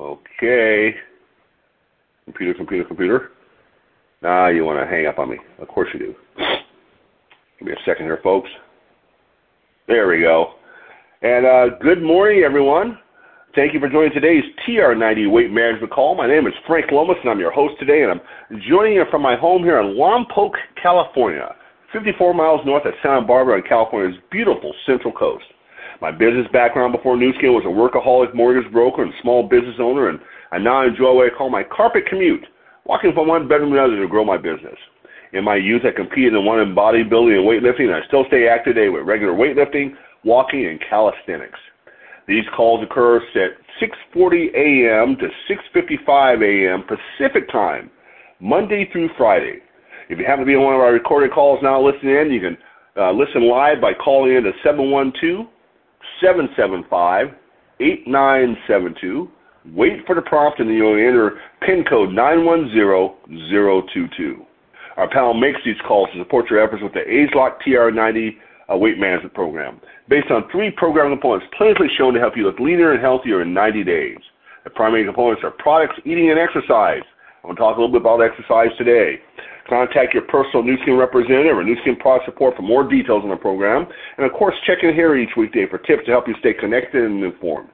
Okay. Computer, computer, computer. Now you want to hang up on me. Of course you do. Give me a second here, folks. There we go. And uh, good morning, everyone. Thank you for joining today's TR90 Weight Management Call. My name is Frank Lomas, and I'm your host today, and I'm joining you from my home here in Lompoc, California, 54 miles north of Santa Barbara on California's beautiful Central Coast. My business background before Skin was a workaholic mortgage broker and small business owner, and I now enjoy what I call my carpet commute, walking from one bedroom to another to grow my business. In my youth, I competed in one in bodybuilding and weightlifting, and I still stay active today with regular weightlifting, walking, and calisthenics. These calls occur at 6:40 a.m. to 6:55 a.m. Pacific time, Monday through Friday. If you happen to be on one of our recorded calls now listening in, you can uh, listen live by calling in to 712 775 8972. Wait for the prompt and then you'll enter PIN code 910022. Our panel makes these calls to support your efforts with the ageLOC TR90 uh, weight management program, based on three program components clinically shown to help you look leaner and healthier in 90 days. The primary components are products, eating, and exercise. I'm going to talk a little bit about exercise today. Contact your personal Nu representative or Nu product support for more details on the program. And of course, check in here each weekday for tips to help you stay connected and informed.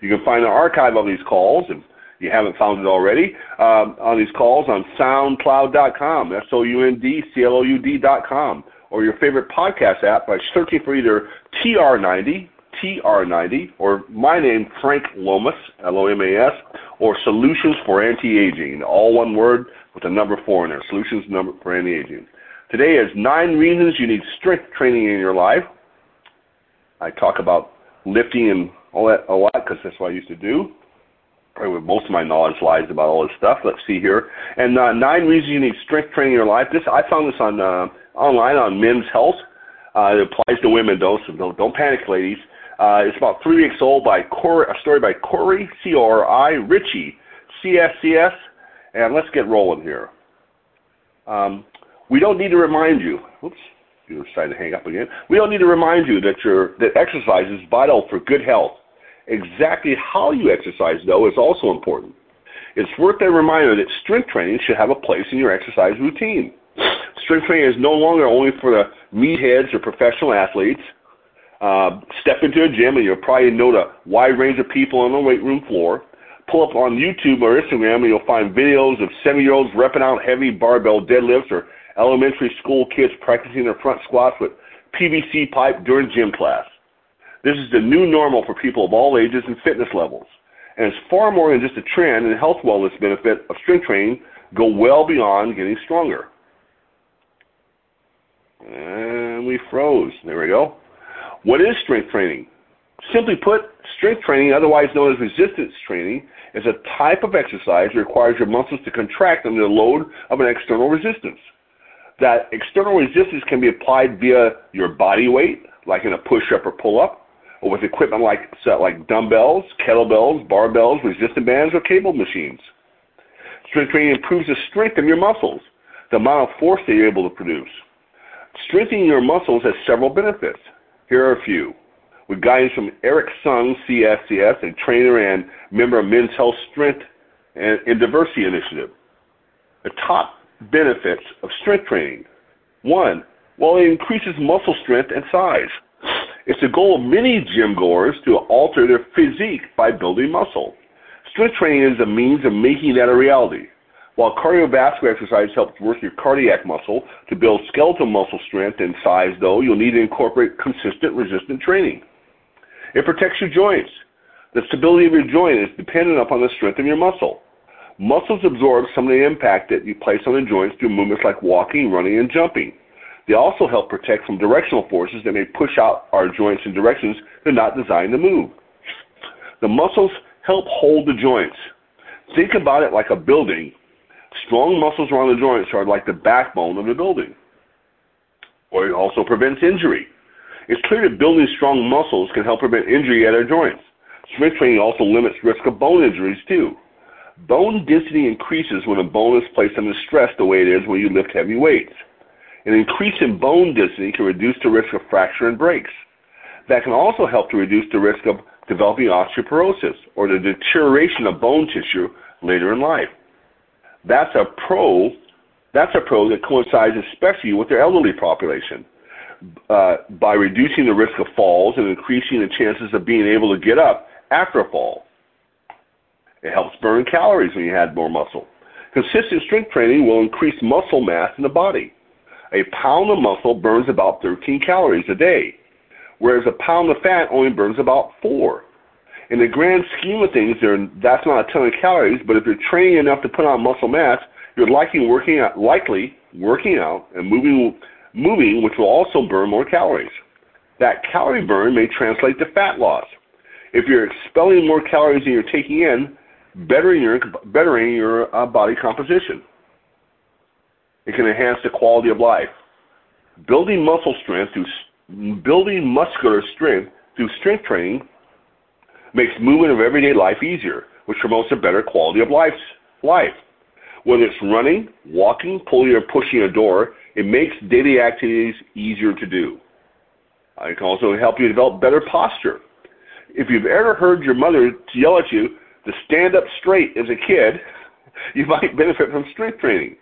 You can find an archive of these calls, if you haven't found it already, um, on these calls on SoundCloud.com, S-O-U-N-D-C-L-O-U-D.com, or your favorite podcast app by searching for either TR90, TR90, or my name, Frank Lomas, L-O-M-A-S, or Solutions for Anti-Aging, all one word with the number four in there, Solutions number for Anti-Aging. Today is nine reasons you need strength training in your life. I talk about lifting and all that a lot because that's what I used to do. Probably most of my knowledge lies about all this stuff. Let's see here. And uh, nine reasons you need strength training in your life. This I found this on uh, online on Men's Health. Uh, it applies to women though, so don't, don't panic, ladies. Uh, it's about three weeks old by Corey, a story by Corey C R I Ritchie CSCS. And let's get rolling here. Um, we don't need to remind you. Oops, you decided to hang up again. We don't need to remind you that your that exercise is vital for good health. Exactly how you exercise, though, is also important. It's worth a reminder that strength training should have a place in your exercise routine. Strength training is no longer only for the meatheads or professional athletes. Uh, step into a gym and you'll probably note a wide range of people on the weight room floor. Pull up on YouTube or Instagram and you'll find videos of seven year olds repping out heavy barbell deadlifts or elementary school kids practicing their front squats with PVC pipe during gym class. This is the new normal for people of all ages and fitness levels. And it's far more than just a trend, and the health wellness benefit of strength training go well beyond getting stronger. And we froze. There we go. What is strength training? Simply put, strength training, otherwise known as resistance training, is a type of exercise that requires your muscles to contract under the load of an external resistance. That external resistance can be applied via your body weight, like in a push-up or pull-up, or with equipment like, like dumbbells, kettlebells, barbells, resistance bands, or cable machines. Strength training improves the strength of your muscles, the amount of force that you're able to produce. Strengthening your muscles has several benefits. Here are a few. With guidance from Eric Sung, CSCS, a trainer and member of Men's Health Strength and, and Diversity Initiative. The top benefits of strength training. One, while it increases muscle strength and size. It's the goal of many gym goers to alter their physique by building muscle. Strength training is a means of making that a reality. While cardiovascular exercise helps work your cardiac muscle to build skeletal muscle strength and size, though, you'll need to incorporate consistent resistant training. It protects your joints. The stability of your joint is dependent upon the strength of your muscle. Muscles absorb some of the impact that you place on the joints through movements like walking, running, and jumping. They also help protect from directional forces that may push out our joints in directions they're not designed to move. The muscles help hold the joints. Think about it like a building. Strong muscles around the joints are like the backbone of the building. Or it also prevents injury. It's clear that building strong muscles can help prevent injury at our joints. Strength training also limits risk of bone injuries too. Bone density increases when a bone is placed under stress the way it is when you lift heavy weights. An increase in bone density can reduce the risk of fracture and breaks. That can also help to reduce the risk of developing osteoporosis or the deterioration of bone tissue later in life. That's a pro. That's a pro that coincides especially with their elderly population uh, by reducing the risk of falls and increasing the chances of being able to get up after a fall. It helps burn calories when you add more muscle. Consistent strength training will increase muscle mass in the body. A pound of muscle burns about 13 calories a day, whereas a pound of fat only burns about four. In the grand scheme of things, that's not a ton of calories, but if you're training enough to put on muscle mass, you're likely working out, likely working out and moving, moving, which will also burn more calories. That calorie burn may translate to fat loss. If you're expelling more calories than you're taking in, bettering your bettering your uh, body composition. It can enhance the quality of life. Building muscle strength through building muscular strength through strength training makes movement of everyday life easier, which promotes a better quality of life. Life. Whether it's running, walking, pulling or pushing a door, it makes daily activities easier to do. It can also help you develop better posture. If you've ever heard your mother yell at you to stand up straight as a kid, you might benefit from strength training.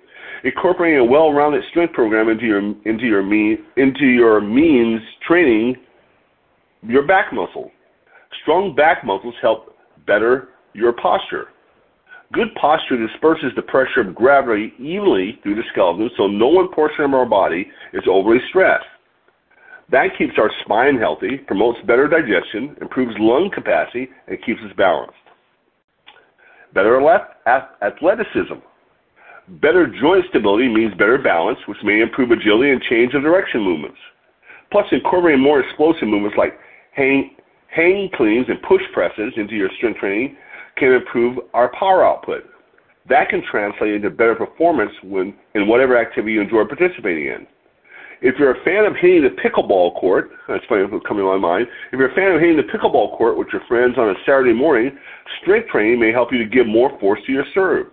Incorporating a well-rounded strength program into your into your mean into your means training your back muscle. Strong back muscles help better your posture. Good posture disperses the pressure of gravity evenly through the skeleton so no one portion of our body is overly stressed. That keeps our spine healthy, promotes better digestion, improves lung capacity, and keeps us balanced. Better athleticism. Better joint stability means better balance, which may improve agility and change of direction movements. Plus, incorporating more explosive movements like hang, hang cleans and push presses into your strength training can improve our power output. That can translate into better performance when, in whatever activity you enjoy participating in. If you're a fan of hitting the pickleball court, that's funny what's coming to my mind. If you're a fan of hitting the pickleball court with your friends on a Saturday morning, strength training may help you to give more force to your serve.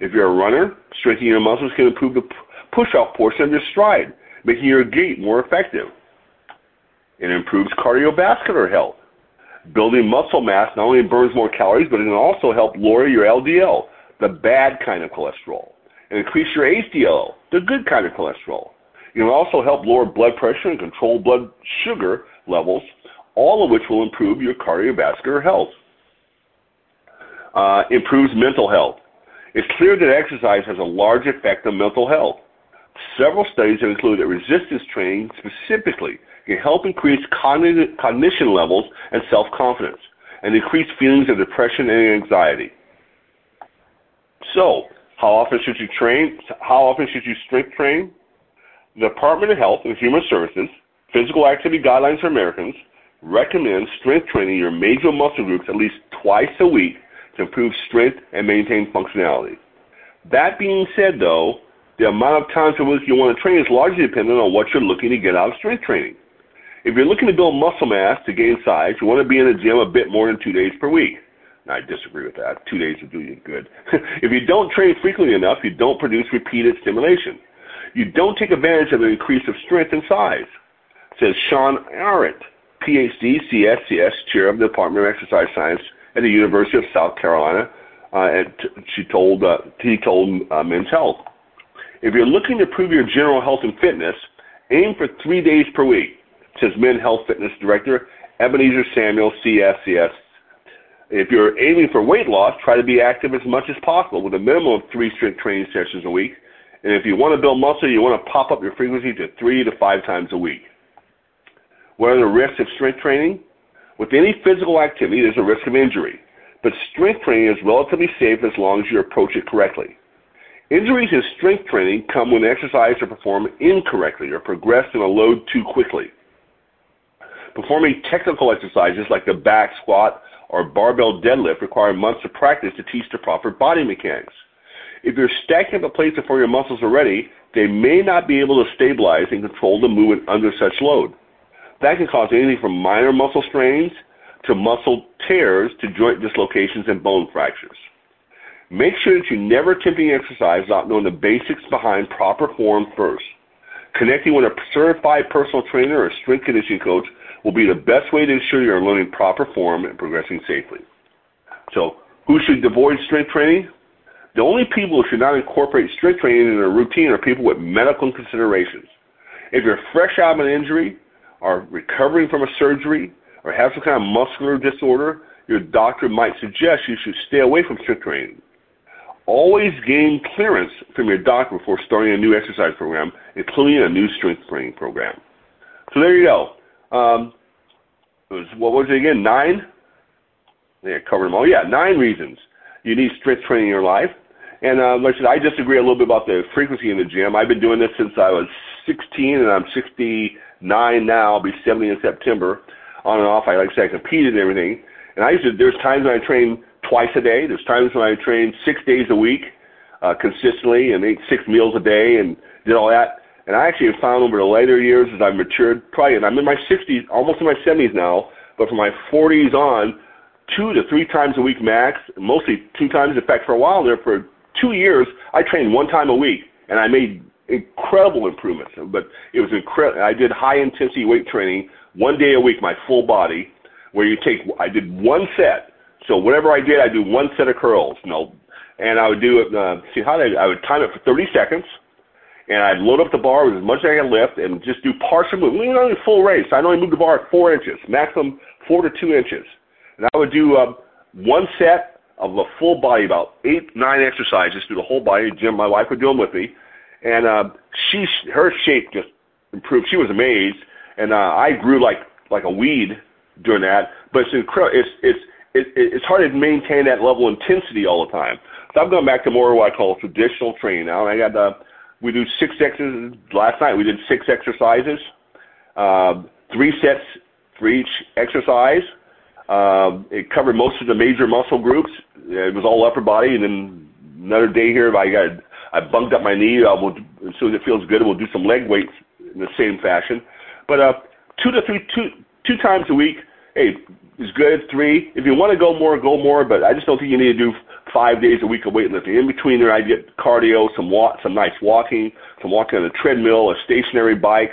If you're a runner, strengthening your muscles can improve the push-off portion of your stride, making your gait more effective. It improves cardiovascular health. Building muscle mass not only burns more calories, but it can also help lower your LDL, the bad kind of cholesterol, and increase your HDL, the good kind of cholesterol. It can also help lower blood pressure and control blood sugar levels, all of which will improve your cardiovascular health. Uh, improves mental health. It's clear that exercise has a large effect on mental health. Several studies have included that resistance training specifically can help increase cognition levels and self-confidence and increase feelings of depression and anxiety. So, how often should you train? How often should you strength train? The Department of Health and Human Services Physical Activity Guidelines for Americans recommend strength training your major muscle groups at least twice a week to improve strength and maintain functionality. That being said, though, the amount of times a week you want to train is largely dependent on what you're looking to get out of strength training. If you're looking to build muscle mass to gain size, you want to be in the gym a bit more than two days per week. I disagree with that. Two days would do you good. if you don't train frequently enough, you don't produce repeated stimulation you don't take advantage of the increase of strength and size, says Shawn Arent, PhD, CSCS, chair of the Department of Exercise Science at the University of South Carolina. Uh, and she told uh, he told uh, Men's Health, if you're looking to improve your general health and fitness, aim for three days per week, says Men's Health Fitness Director Ebenezer Samuel, CSCS. If you're aiming for weight loss, try to be active as much as possible with a minimum of three strength training sessions a week and if you want to build muscle, you want to pop up your frequency to three to five times a week. What are the risks of strength training? With any physical activity, there's a risk of injury, but strength training is relatively safe as long as you approach it correctly. Injuries in strength training come when exercises are performed incorrectly or progress in a load too quickly. Performing technical exercises like the back squat or barbell deadlift require months of practice to teach the proper body mechanics. If you're stacking up the plates before your muscles are ready, they may not be able to stabilize and control the movement under such load. That can cause anything from minor muscle strains to muscle tears to joint dislocations and bone fractures. Make sure that you never attempt any exercise without knowing the basics behind proper form first. Connecting with a certified personal trainer or strength conditioning coach will be the best way to ensure you are learning proper form and progressing safely. So, who should avoid strength training? The only people who should not incorporate strength training in their routine are people with medical considerations. If you're fresh out of an injury, are recovering from a surgery, or have some kind of muscular disorder, your doctor might suggest you should stay away from strength training. Always gain clearance from your doctor before starting a new exercise program, including a new strength training program. So there you go. Um, was, what was it again? Nine? Yeah, covered them all. Yeah, nine reasons you need strength training in your life. And uh, like I said, I disagree a little bit about the frequency in the gym. I've been doing this since I was 16, and I'm 69 now. I'll be 70 in September. On and off, I like I said, I competed and everything. And I used to. There's times when I train twice a day. There's times when I train six days a week, uh, consistently, and ate six meals a day, and did all that. And I actually have found over the later years as I've matured, probably, and I'm in my 60s, almost in my 70s now, but from my 40s on, two to three times a week max, mostly two times. In fact, for a while there, for two years, I trained one time a week, and I made incredible improvements. But it was incredible. I did high intensity weight training one day a week, my full body, where you take. I did one set. So whatever I did, I do one set of curls. You know, and I would do it. Uh, see how I, I would time it for 30 seconds, and I'd load up the bar with as much as I could lift, and just do partial movement. We only full race. I only move the bar four inches, maximum four to two inches, and I would do uh, one set of a full body, about eight, nine exercises through the whole body. Jim, my wife would do them with me, and uh, she, her shape just improved. She was amazed, and uh, I grew like like a weed during that. But it's incredible. It's it's it, it's hard to maintain that level of intensity all the time. So I've gone back to more what I call traditional training now. And I got uh, we do six exercises. Last night we did six exercises, uh, three sets for each exercise. Um, it covered most of the major muscle groups. It was all upper body, and then another day here, I got I bunked up my knee. I will, as soon as it feels good, we'll do some leg weights in the same fashion. But uh, two to three, two two times a week, hey, is good. Three, if you want to go more, go more. But I just don't think you need to do five days a week of weightlifting. In between there, I get cardio, some walk, some nice walking, some walking on a treadmill, a stationary bike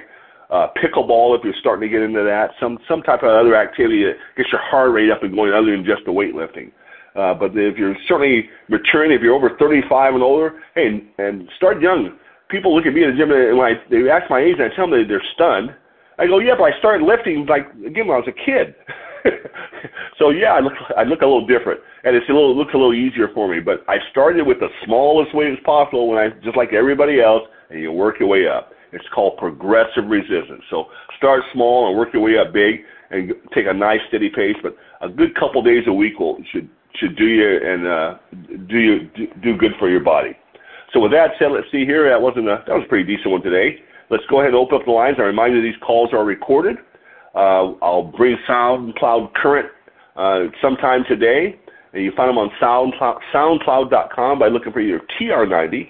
uh, pickleball if you're starting to get into that, some some type of other activity that gets your heart rate up and going other than just the weightlifting. Uh, but if you're certainly maturing, if you're over 35 and older, hey, and start young. People look at me in the gym and when I, they ask my age and I tell them they're stunned. I go, yeah, but I started lifting like again when I was a kid. so yeah, I look I look a little different, and it's a little looks a little easier for me. But I started with the smallest weight as possible when I just like everybody else, and you work your way up. It's called progressive resistance. So start small and work your way up big and take a nice steady pace. But a good couple days a week will should should do you and uh, do you do, do good for your body. So with that said, let's see here. That wasn't a that was a pretty decent one today. Let's go ahead and open up the lines. I remind you these calls are recorded. Uh, I'll bring SoundCloud current uh, sometime today. And you find them on SoundCloud, SoundCloud.com by looking for either TR90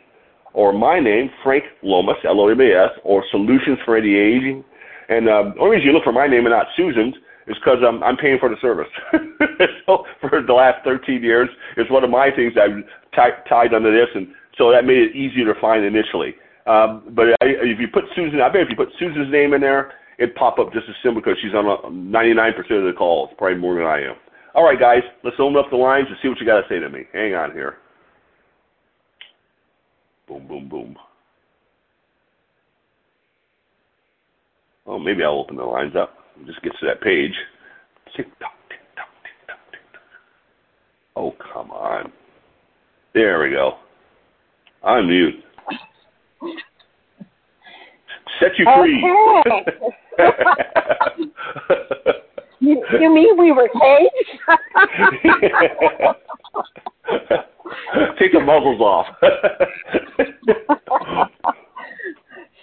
or my name, Frank Lomas, L-O-M-A-S, or Solutions for Anti-Aging. And uh, the only reason you look for my name and not Susan's is because I'm, I'm paying for the service. so for the last 13 years, it's one of my things I've t- tied under this, and so that made it easier to find initially. Um, but I, if you put Susan, I bet if you put Susan's name in there, it'd pop up just as simple because she's on a, 99% of the calls, probably more than I am. All right, guys, let's open up the lines and see what you got to say to me. Hang on here. Boom, boom, boom. Oh, maybe I'll open the lines up. It just gets to that page. Tick tock, tick tock, tick tock, tick tock. Oh, come on. There we go. I'm mute. Set you free. Oh, okay. you, you mean we were caged? Take the muzzles off.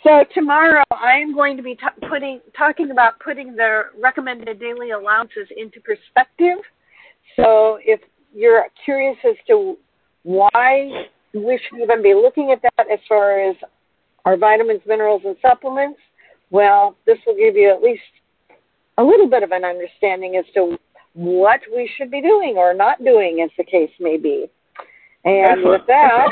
so tomorrow I am going to be t- putting talking about putting the recommended daily allowances into perspective. So if you're curious as to why we should even be looking at that as far as our vitamins, minerals, and supplements, well, this will give you at least a little bit of an understanding as to what we should be doing or not doing, as the case may be. And Excellent. with that,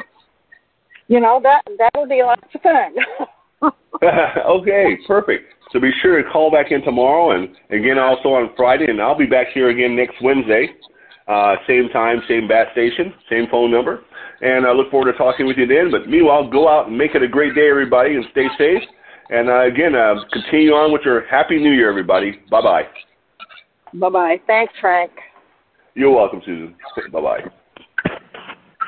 you know that that'll be lots of fun. okay, perfect. So be sure to call back in tomorrow and again also on Friday, and I'll be back here again next Wednesday, uh, same time, same bat station, same phone number. And I look forward to talking with you then. But meanwhile, go out and make it a great day, everybody, and stay safe. And uh, again, uh, continue on with your Happy New Year, everybody. Bye bye. Bye bye. Thanks, Frank. You're welcome, Susan. bye bye.